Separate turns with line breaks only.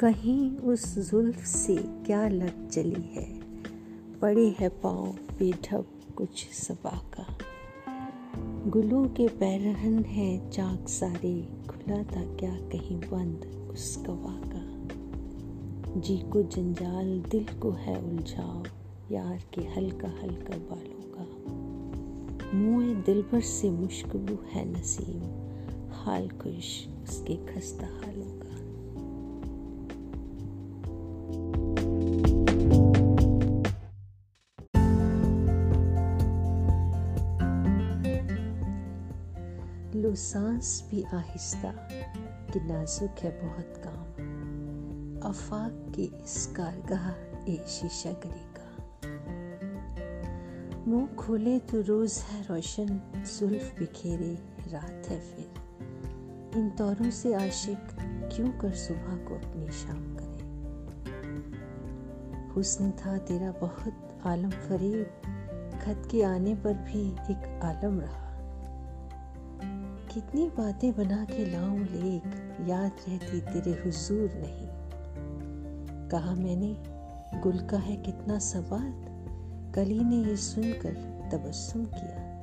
कहीं उस जुल्फ से क्या लग चली है? पड़े है पाँव बेढब कुछ सबा का। गुलों के पैरहन है चाक सारे, खुला था क्या कहीं बंद उस कवा का? जी को जंजाल, दिल को है उलझाव, यार के हल्का हल्का बालों का। मुँह दिल भर से मुश्कबू है नसीम, हाल खुश उसके खस्ता हालों लो सांस भी आहिस्ता, कि नाजुक है बहुत काम। अफाक की इस कारगाह ए शीशा गरी का। मुँह खोले तो रोज है रोशन, जुल्फ बिखेरे, रात है फिर। इन तौरों से आशिक क्यों कर सुबह को अपनी शाम करे? हुस्न था तेरा बहुत आलम फरीब। खत के आने पर भी एक आलम रहा। कितनी बातें बना के लाऊं लेख, याद रहती तेरे हुजूर नहीं। कहा मैंने, गुल का है कितना सवाल। कली ने ये सुनकर तबस्सुम किया।